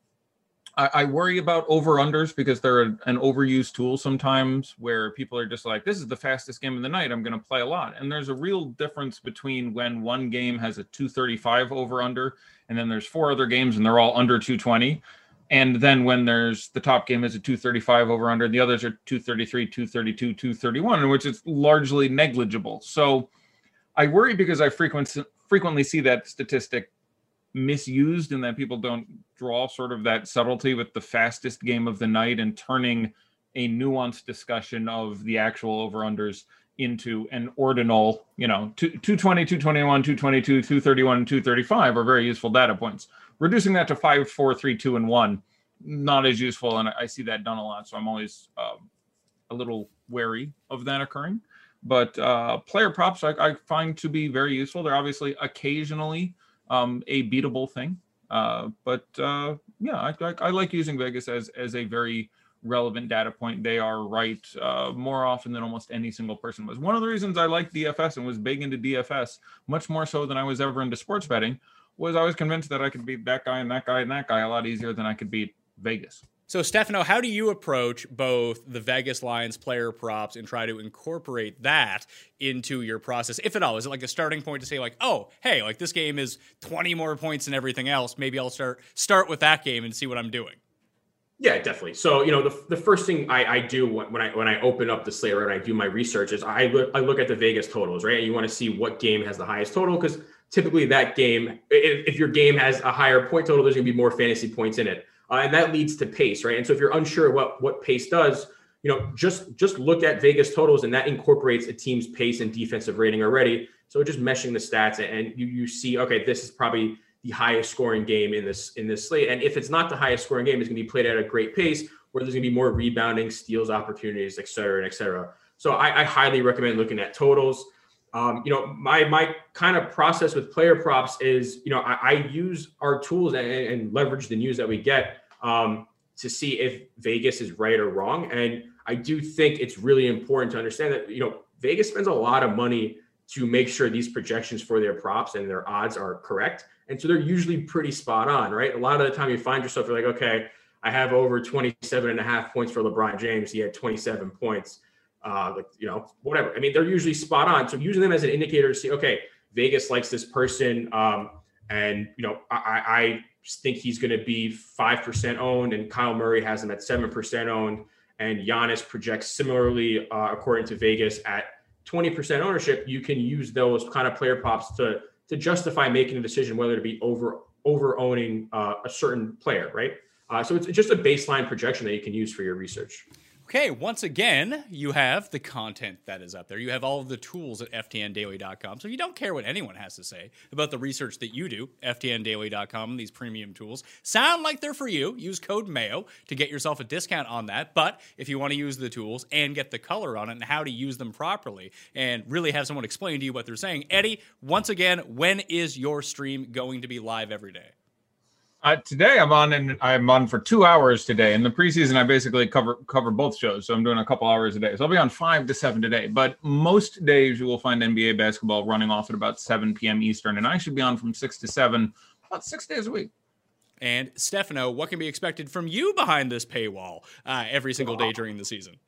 I, I worry about over unders because they're an, overused tool sometimes where people are just like, this is the fastest game of the night. I'm going to play a lot. And there's a real difference between when one game has a 235 over under and then there's four other games and they're all under 220 and then when there's the top game is a 235 over under and the others are 233 232 231 in which it's largely negligible so i worry because i frequently frequently see that statistic misused and that people don't draw sort of that subtlety with the fastest game of the night and turning a nuanced discussion of the actual over unders into an ordinal, you know, 220, 221, 222, 231, 235 are very useful data points. Reducing that to 5, 4, 3, 2, and 1, not as useful. And I see that done a lot. So I'm always um, a little wary of that occurring. But uh, player props I, I, find to be very useful. They're obviously occasionally um, a beatable thing. Uh, but uh, yeah, I, I, I, like using Vegas as as a very relevant data point. They are right uh, more often than almost any single person was. One of the reasons I liked DFS and was big into DFS, much more so than I was ever into sports betting, was I was convinced that I could beat that guy and that guy and that guy a lot easier than I could beat Vegas. So, Stefano, how do you approach both the Vegas lines player props and try to incorporate that into your process, if at all? Is it like a starting point to say, like, oh, hey, like this game is 20 more points than everything else. Maybe I'll start start with that game and see what I'm doing. Yeah, definitely. So, you know, the, the first thing I, I do when I when I open up the slate and I do my research is I look I look at the Vegas totals, right? And you want to see what game has the highest total because typically that game, if, if your game has a higher point total, there's going to be more fantasy points in it, uh, and that leads to pace, right? And so if you're unsure what what pace does, you know, just just look at Vegas totals, and that incorporates a team's pace and defensive rating already. So just meshing the stats, and you you see, okay, this is probably the highest scoring game in this in this slate. And if it's not the highest scoring game, it's going to be played at a great pace, where there's going to be more rebounding, steals opportunities, et cetera, et cetera. So I, I highly recommend looking at totals. Um, you know, my my kind of process with player props is, you know, I, I use our tools and, and, leverage the news that we get um, to see if Vegas is right or wrong. And I do think it's really important to understand that, you know, Vegas spends a lot of money to make sure these projections for their props and their odds are correct. And so they're usually pretty spot on, right? A lot of the time you find yourself, you're like, okay, I have over 27 and a half points for LeBron James. He had 27 points. Uh, like, you know, whatever. I mean, they're usually spot on. So using them as an indicator to see, okay, Vegas likes this person. Um, and, you know, I, I think he's going to be 5% owned and Kyle Murray has him at 7% owned. And Giannis projects similarly, uh, according to Vegas, at 20% ownership. You can use those kind of player props to to justify making a decision whether to be over over owning uh, a certain player, right? Uh, so it's just a baseline projection that you can use for your research. Okay, once again, you have the content that is up there. You have all of the tools at ftndaily.com. So you don't care what anyone has to say about the research that you do, ftndaily.com, these premium tools sound like they're for you. Use code MAYO to get yourself a discount on that. But if you want to use the tools and get the color on it and how to use them properly and really have someone explain to you what they're saying, Eddie, once again, when is your stream going to be live every day? Today I'm on and I'm on for two hours today. In the preseason, I basically cover cover both shows, so I'm doing a couple hours a day. So I'll be on five to seven today. But most days you will find NBA basketball running off at about 7 p.m. Eastern, and I should be on from six to seven, about six days a week. And Stefano, what can be expected from you behind this paywall uh, every single day during the season?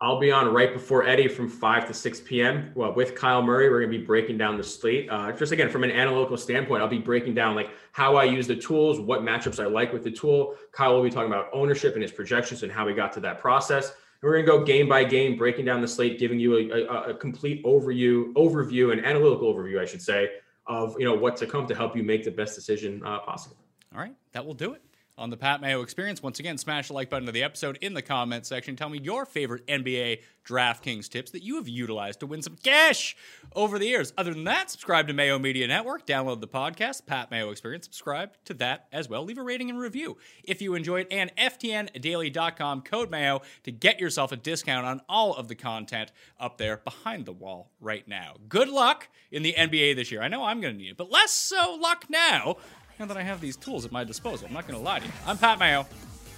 I'll be on right before Eddie from 5 to 6 p.m. Well, with Kyle Murray, we're going to be breaking down the slate. Uh, just again, from an analytical standpoint, I'll be breaking down like how I use the tools, what matchups I like with the tool. Kyle will be talking about ownership and his projections and how we got to that process. And we're going to go game by game, breaking down the slate, giving you a, a, a complete overview, overview, and analytical overview, I should say, of you know what to come to help you make the best decision uh, possible. All right, that will do it on the Pat Mayo experience. Once again, smash the like button to the episode in the comment section. Tell me your favorite NBA DraftKings tips that you have utilized to win some cash over the years. Other than that, subscribe to Mayo Media Network, download the podcast, Pat Mayo Experience, subscribe to that as well. Leave a rating and review if you enjoyed, and FTNDaily.com code Mayo to get yourself a discount on all of the content up there behind the wall right now. Good luck in the NBA this year. I know I'm going to need it, but less so luck now now that I have these tools at my disposal. I'm not going to lie to you. I'm Pat Mayo.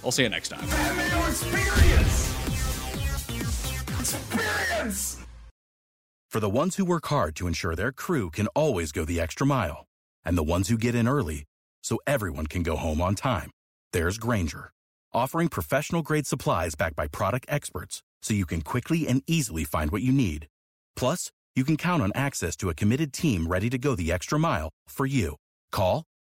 I'll see you next time. Mayo Experience. Experience. For the ones who work hard to ensure their crew can always go the extra mile, and the ones who get in early so everyone can go home on time, there's Grainger, offering professional grade supplies backed by product experts so you can quickly and easily find what you need. Plus, you can count on access to a committed team ready to go the extra mile for you. Call